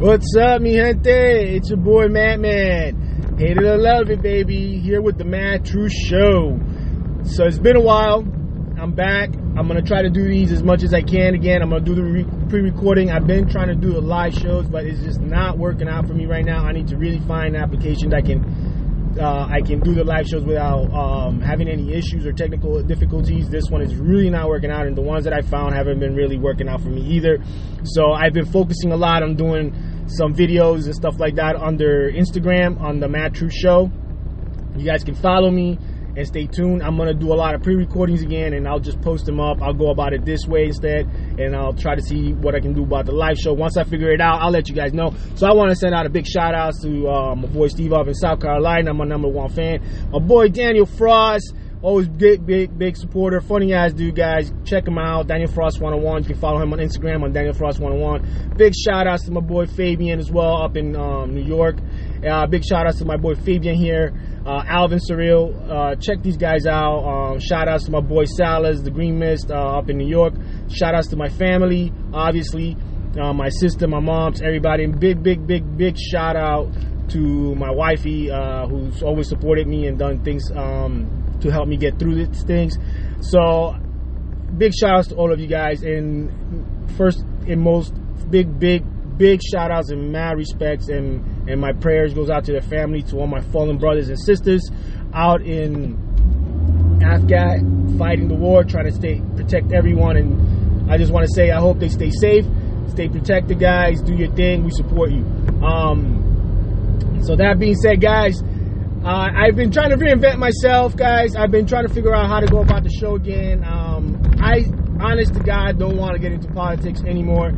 What's up, mi gente? It's your boy Madman. Hate it or love it, baby. Here with the Mad Truth Show. So it's been a while. I'm back. I'm gonna try to do these as much as I can. Again, I'm gonna do the re- pre-recording. I've been trying to do the live shows, but it's just not working out for me right now. I need to really find an application that can uh, I can do the live shows without um, having any issues or technical difficulties. This one is really not working out, and the ones that I found haven't been really working out for me either. So I've been focusing a lot on doing some videos and stuff like that under Instagram on the Mad Truth Show. You guys can follow me and stay tuned. I'm gonna do a lot of pre-recordings again, and I'll just post them up. I'll go about it this way instead, and I'll try to see what I can do about the live show. Once I figure it out, I'll let you guys know. So I want to send out a big shout out to uh, my boy Steve up in South Carolina. I'm my number one fan. My boy Daniel Frost. Always big, big, big supporter. Funny ass dude, guys. Check him out. Daniel Frost 101. You can follow him on Instagram on Daniel Frost 101. Big shout outs to my boy Fabian as well up in um, New York. Uh, big shout outs to my boy Fabian here. Uh, Alvin Surreal. Uh, check these guys out. Um, shout outs to my boy Salas, the Green Mist uh, up in New York. Shout outs to my family, obviously. Uh, my sister, my moms, everybody. And big, big, big, big shout out to my wifey uh, who's always supported me and done things um, to help me get through these things. So, big shout outs to all of you guys. And first and most, big, big, big shout outs and mad respects and, and my prayers goes out to the family, to all my fallen brothers and sisters out in Afghan fighting the war, trying to stay protect everyone. And I just want to say, I hope they stay safe, stay protected, guys. Do your thing. We support you. Um, so that being said, guys, uh, I've been trying to reinvent myself, guys. I've been trying to figure out how to go about the show again. Um, I, honest to God, don't want to get into politics anymore.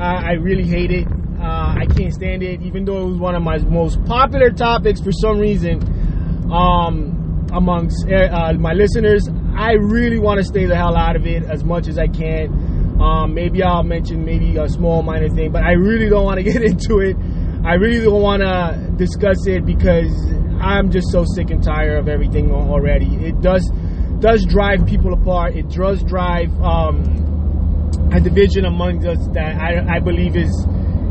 Uh, I really hate it. Uh, I can't stand it, even though it was one of my most popular topics for some reason um, amongst uh, my listeners. I really want to stay the hell out of it as much as I can. Um, maybe I'll mention maybe a small minor thing, but I really don't want to get into it. I really don't want to discuss it because I'm just so sick and tired of everything already. It does does drive people apart. It does drive um, a division among us that I, I believe is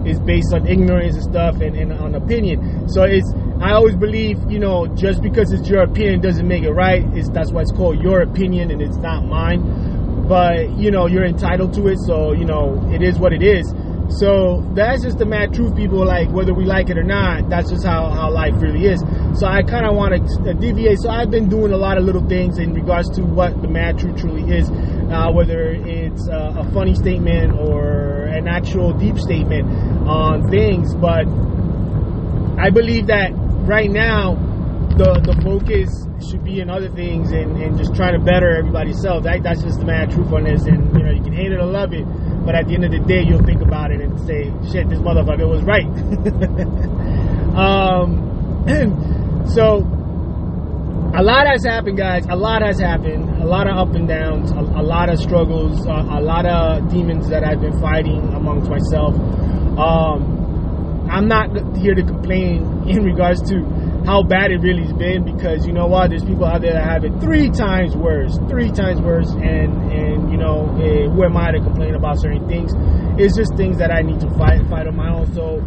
is based on ignorance and stuff and, and on opinion. So it's I always believe, you know, just because it's your opinion doesn't make it right. It's that's why it's called your opinion and it's not mine. But, you know, you're entitled to it, so, you know, it is what it is. So that's just the mad truth, people. Like whether we like it or not, that's just how, how life really is. So I kind of want to deviate. So I've been doing a lot of little things in regards to what the mad truth truly is, uh, whether it's uh, a funny statement or an actual deep statement on things. But I believe that right now the the focus should be in other things and, and just trying to better everybody's self. That, that's just the mad truth on this. And you know, you can hate it or love it, but at the end of the day, you'll think about it and say, "Shit, this motherfucker was right." um, so a lot has happened, guys. A lot has happened. A lot of up and downs. A, a lot of struggles. Uh, a lot of demons that I've been fighting amongst myself. Um, I'm not here to complain in regards to how bad it really's been because you know what? There's people out there that have it three times worse three times worse and and you know eh, who am i to complain about certain things? It's just things that i need to fight fight on my own. So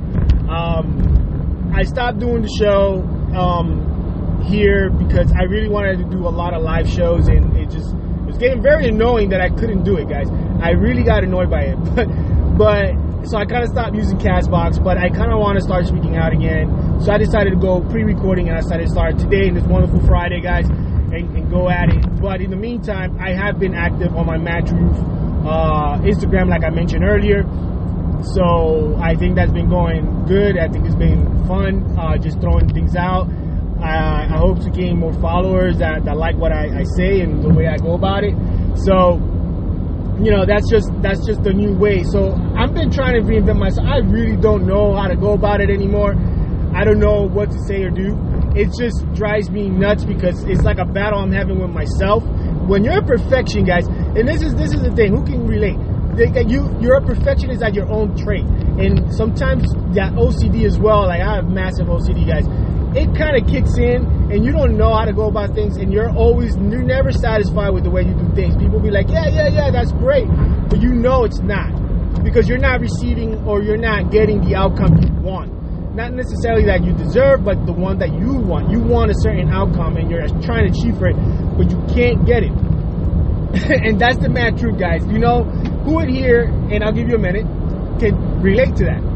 um, i stopped doing the show um, here because i really wanted to do a lot of live shows and it just it was getting very annoying that i couldn't do it guys. I really got annoyed by it. But but so I kind of stopped using Castbox, but I kind of want to start speaking out again. So I decided to go pre-recording, and I decided to start today in this wonderful Friday, guys, and, and, go at it. But in the meantime, I have been active on my Mad Truth uh, Instagram, like I mentioned earlier. So I think that's been going good. I think it's been fun, uh, just throwing things out. I, I, hope to gain more followers that, that like what I, I say and the way I go about it. So you know that's just that's just the new way. So i've been trying to reinvent myself. I really don't know how to go about it anymore. I don't know what to say or do. It just drives me nuts because it's like a battle i'm having with myself. When you're a perfection guys and this is this is the thing who can relate? You you're a perfectionist at your own trait. And sometimes that ocd as well like i have massive ocd guys it kind of kicks in and you don't know how to go about things and you're always you're never satisfied with the way you do things people be like yeah yeah yeah that's great but you know it's not because you're not receiving or you're not getting the outcome you want. Not necessarily that you deserve, but the one that you want. You want a certain outcome and you're trying to achieve for it, but you can't get it. and that's the mad truth, guys. You know, who in here, and I'll give you a minute, can relate to that?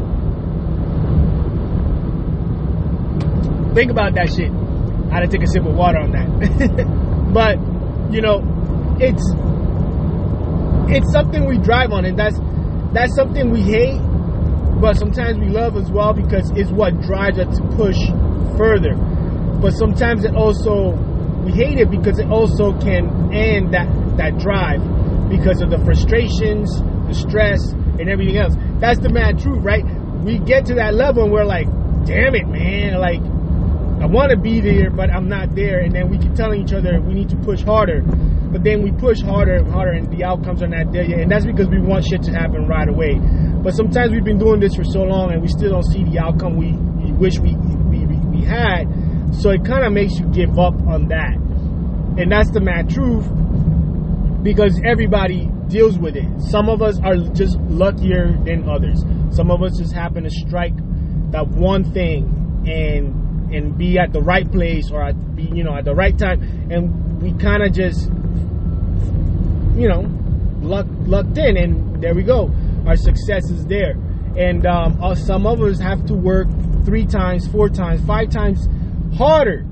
Think about that shit. I had to take a sip of water on that. but, you know, it's it's something we drive on and that's that's something we hate, but sometimes we love as well because it's what drives us to push further. But sometimes it also we hate it because it also can end that that drive because of the frustrations, the stress, and everything else. That's the mad truth, right? We get to that level and we're like, damn it, man, like I want to be there, but I'm not there. And then we keep telling each other we need to push harder. But then we push harder and harder, and the outcomes are not there yet. And that's because we want shit to happen right away. But sometimes we've been doing this for so long, and we still don't see the outcome we, we wish we, we, we had. So it kind of makes you give up on that. And that's the mad truth because everybody deals with it. Some of us are just luckier than others. Some of us just happen to strike that one thing and and be at the right place or at be you know at the right time. And we kind of just you know luck lucked in and there we go. Our success is there. And um, uh, some of us have to work three times four times five times harder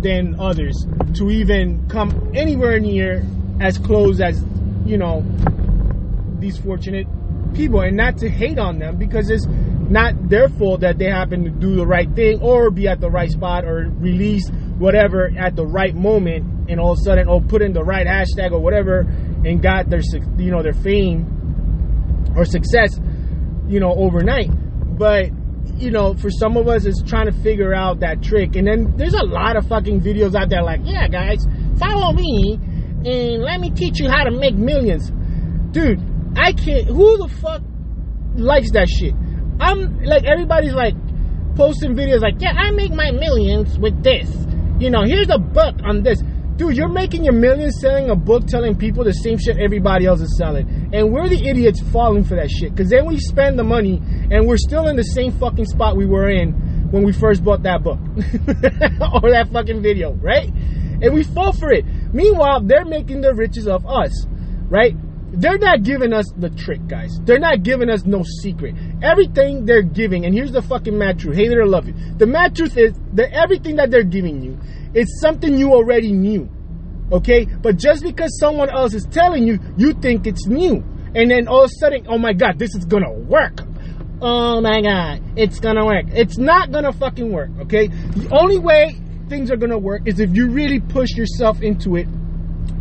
than others to even come anywhere near as close as you know these fortunate people. And not to hate on them because it's not their fault that they happen to do the right thing or be at the right spot or release whatever at the right moment and all of a sudden or put in the right hashtag or whatever and got their you know their fame or success you know overnight. But you know for some of us it's trying to figure out that trick. And then there's a lot of fucking videos out there like yeah guys follow me and let me teach you how to make millions. Dude i can't who the fuck likes that shit I'm like everybody's like posting videos like, yeah, I make my millions with this. You know, here's a book on this. Dude, you're making your millions selling a book telling people the same shit everybody else is selling. And we're the idiots falling for that shit. Cause then we spend the money and we're still in the same fucking spot we were in when we first bought that book. or that fucking video, right? And we fall for it. Meanwhile, they're making the riches of us, right? They're not giving us the trick, guys. They're not giving us no secret. Everything they're giving, and here's the fucking mad truth. Hate it or love it. The mad truth is that everything that they're giving you is something you already knew. Okay? But just because someone else is telling you, you think it's new. And then all of a sudden, oh my god, this is gonna work. Oh my god, it's gonna work. It's not gonna fucking work, okay? The only way things are gonna work is if you really push yourself into it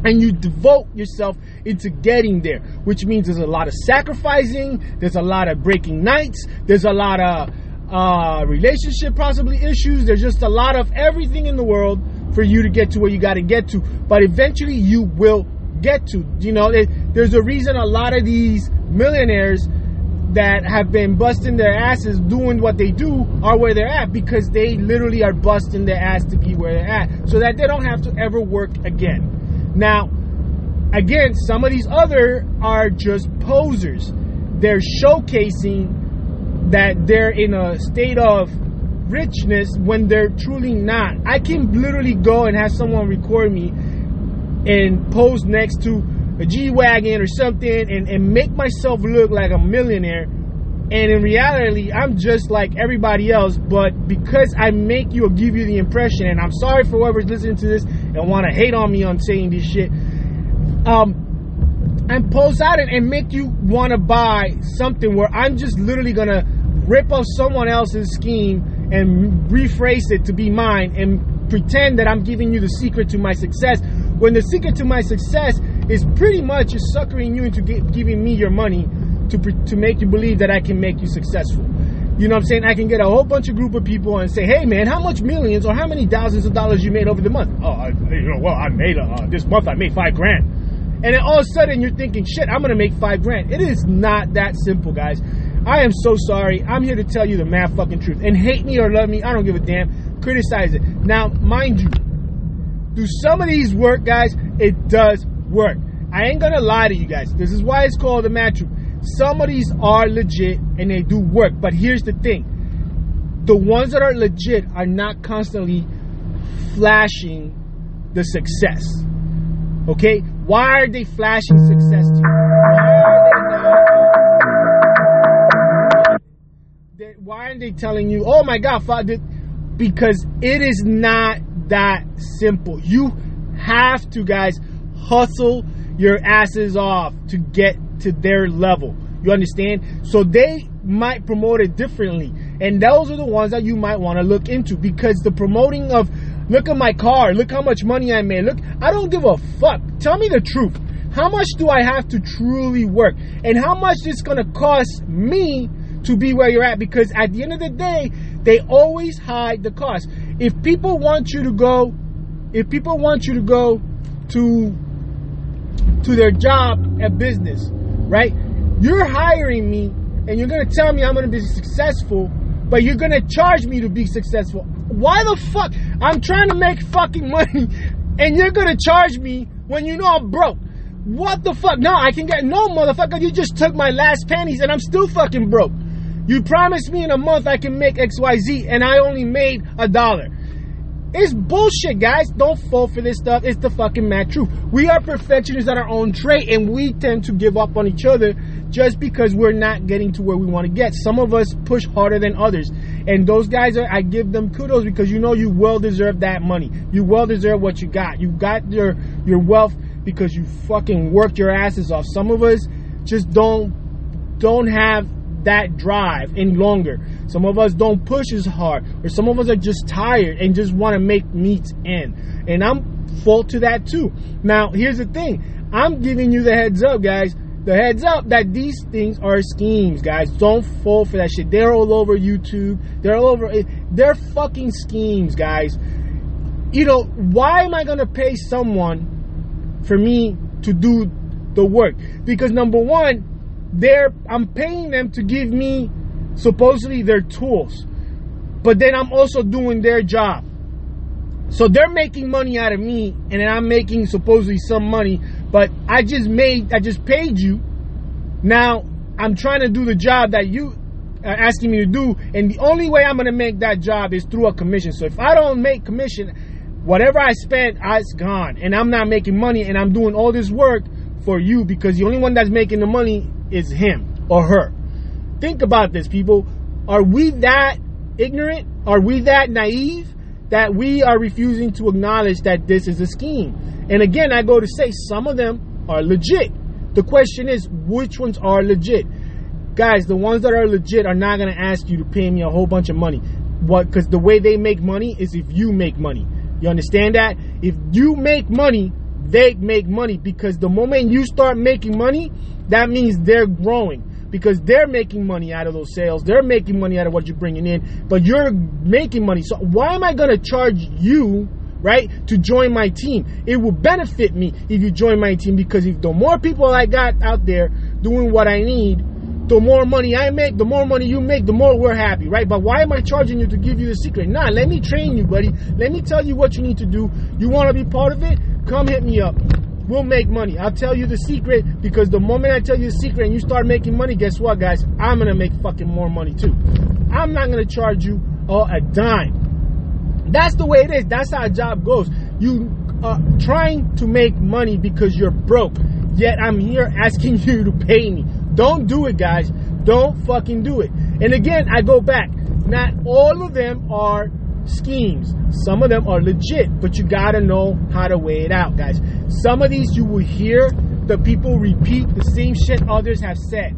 and you devote yourself into getting there, which means there's a lot of sacrificing, there's a lot of breaking nights, there's a lot of uh, relationship possibly issues, there's just a lot of everything in the world for you to get to where you got to get to, but eventually you will get to. You know, there's a reason a lot of these millionaires that have been busting their asses doing what they do are where they're at because they literally are busting their ass to be where they're at so that they don't have to ever work again. Now, again, some of these other are just posers. They're showcasing that they're in a state of richness when they're truly not. I can literally go and have someone record me and pose next to a G Wagon or something and, and make myself look like a millionaire. And in reality, I'm just like everybody else, but because I make you or give you the impression, and I'm sorry for whoever's listening to this and want to hate on me on saying this shit, um, and pose out it and make you want to buy something where I'm just literally gonna rip off someone else's scheme and rephrase it to be mine and pretend that I'm giving you the secret to my success when the secret to my success is pretty much suckering you into giving me your money to, to make you believe that I can make you successful. You know what I'm saying? I can get a whole bunch of group of people and say, hey man, how much millions or how many thousands of dollars you made over the month? Oh, I, you know, well, I made, uh, this month I made five grand. And then all of a sudden you're thinking, shit, I'm gonna make five grand. It is not that simple, guys. I am so sorry. I'm here to tell you the mad fucking truth. And hate me or love me, I don't give a damn. Criticize it. Now, mind you, do some of these work, guys? It does work. I ain't gonna lie to you guys. This is why it's called the mad truth. some of these are legit and they do work. But here's the thing the ones that are legit are not constantly flashing the success. Okay? Why are they flashing success to you? Why are they not? They telling you, oh my God, Father? Because it is not that simple. You have to, guys, hustle your asses off to get to their level. You understand? So they might promote it differently. And those are the ones that you might want to look into because the promoting of look at my car, look how much money I made. Look, I don't give a fuck. Tell me the truth. How much do I have to truly work? And how much it's going to cost me to be where you're at because at the end of the day, they always hide the cost. If people want you to go, if people want you to go to to their job at business, right? You're hiring me and you're gonna tell me I'm gonna be successful, but you're gonna charge me to be successful. Why the fuck? I'm trying to make fucking money and you're gonna charge me when you know I'm broke. What the fuck? No, I can get no motherfucker. You just took my last pennies and I'm still fucking broke. You promised me in a month I can make XYZ and I only made a dollar. It's bullshit, guys. Don't fall for this stuff. It's the fucking mad truth. We are perfectionists at our own trait, and we tend to give up on each other just because we're not getting to where we want to get. Some of us push harder than others. And those guys are I give them kudos because you know you well deserve that money. You well deserve what you got. You got your your wealth because you fucking worked your asses off. Some of us just don't don't have that drive any longer. Some of us don't push as hard, or some of us are just tired and just want to make meets end. And I'm fault to that too. Now, here's the thing I'm giving you the heads up, guys. The heads up that these things are schemes, guys. Don't fall for that shit. They're all over YouTube. They're all over. They're fucking schemes, guys. You know, why am I going to pay someone for me to do the work? Because number one, they're I'm paying them to give me supposedly their tools. But then I'm also doing their job. So they're making money out of me and I'm making supposedly some money, but I just made I just paid you. Now I'm trying to do the job that you are asking me to do and the only way I'm going to make that job is through a commission. So if I don't make commission, whatever I spent, it's gone and I'm not making money and I'm doing all this work for you because the only one that's making the money is him or her. Think about this, people. Are we that ignorant? Are we that naive that we are refusing to acknowledge that this is a scheme? And again, I go to say some of them are legit. The question is, which ones are legit? Guys, the ones that are legit are not going to ask you to pay me a whole bunch of money. What? Because the way they make money is if you make money. You understand that? If you make money, they make money because the moment you start making money, that means they're growing because they're making money out of those sales. They're making money out of what you're bringing in, but you're making money. So why am I going to charge you, right, to join my team? It will benefit me if you join my team because if the more people I got out there doing what I need, the more money I make, the more money you make, the more we're happy, right? But why am I charging you to give you the secret? Nah, let me train you, buddy. Let me tell you what you need to do. You want to be part of it? Come hit me up. We'll make money. I'll tell you the secret because the moment I tell you the secret and you start making money, guess what, guys? I'm to make fucking more money too. I'm not to charge you uh, a dime. That's the way it is. That's how a job goes. You are trying to make money because you're broke. Yet I'm here asking you to pay me. Don't do it, guys. Don't fucking do it. And again, I go back. Not all of them are schemes. Some of them are legit, but you gotta know how to weigh it out, guys. Some of these you will hear the people repeat the same shit others have said.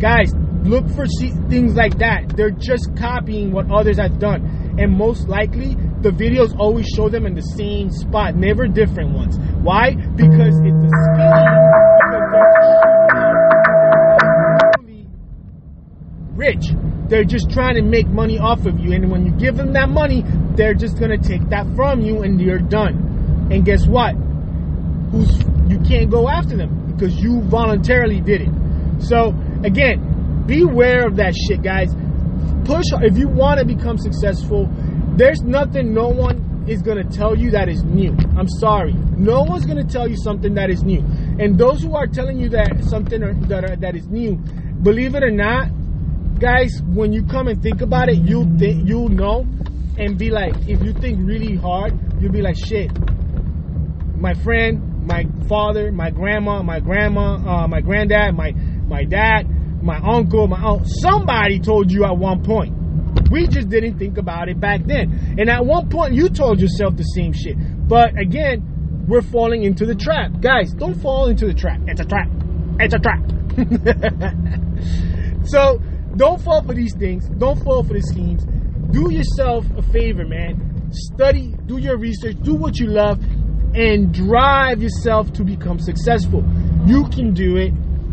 Guys, look for things like that. They're just copying what others have done. And most likely, the videos always show them in the same spot, never different ones. Why? Because it's a scheme. Rich. They're just trying to make money off of you. And when you give them that money, they're just going to take that from you and you're done. And guess what? Who's you can't go after them because you voluntarily did it. So, again, beware of that shit, guys. Push if you want to become successful. There's nothing no one is going to tell you that is new. I'm sorry. No one's going to tell you something that is new. And those who are telling you that something that are, that is new, believe it or not, guys, when you come and think about it, you'll think you'll know and be like, if you think really hard, you'll be like, shit. My friend, my father, my grandma, my grandma, uh, my granddad, my my dad, my uncle, my aunt, somebody told you at one point. We just didn't think about it back then. And at one point, you told yourself the same shit. But again, we're falling into the trap. Guys, don't fall into the trap. It's a trap. It's a trap. so don't fall for these things. Don't fall for the schemes. Do yourself a favor, man. Study, do your research, do what you love, and drive yourself to become successful. You can do it.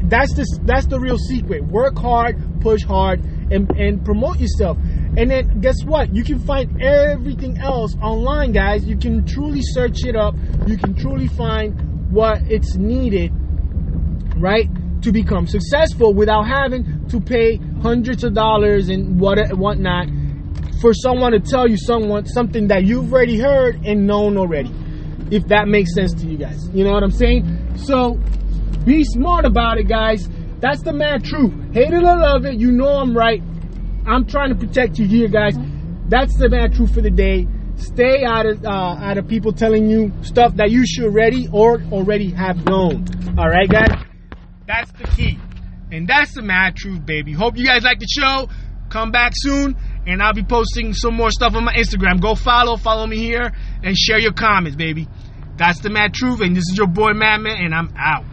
That's the that's the real secret. Work hard, push hard, and, and promote yourself. And then guess what? You can find everything else online, guys. You can truly search it up. You can truly find what it's needed, right? To become successful without having to pay hundreds of dollars and what whatnot for someone to tell you someone something that you've already heard and known already. If that makes sense to you guys. You know what I'm saying? So be smart about it, guys. That's the mad truth. Hate it or love it, you know I'm right. I'm trying to protect you here, guys. That's the mad truth for the day. Stay out of uh, out of people telling you stuff that you should already or already have known. All right, guys. That's the key, and that's the mad truth, baby. Hope you guys like the show. Come back soon, and I'll be posting some more stuff on my Instagram. Go follow, follow me here, and share your comments, baby. That's the mad truth, and this is your boy Madman, and I'm out.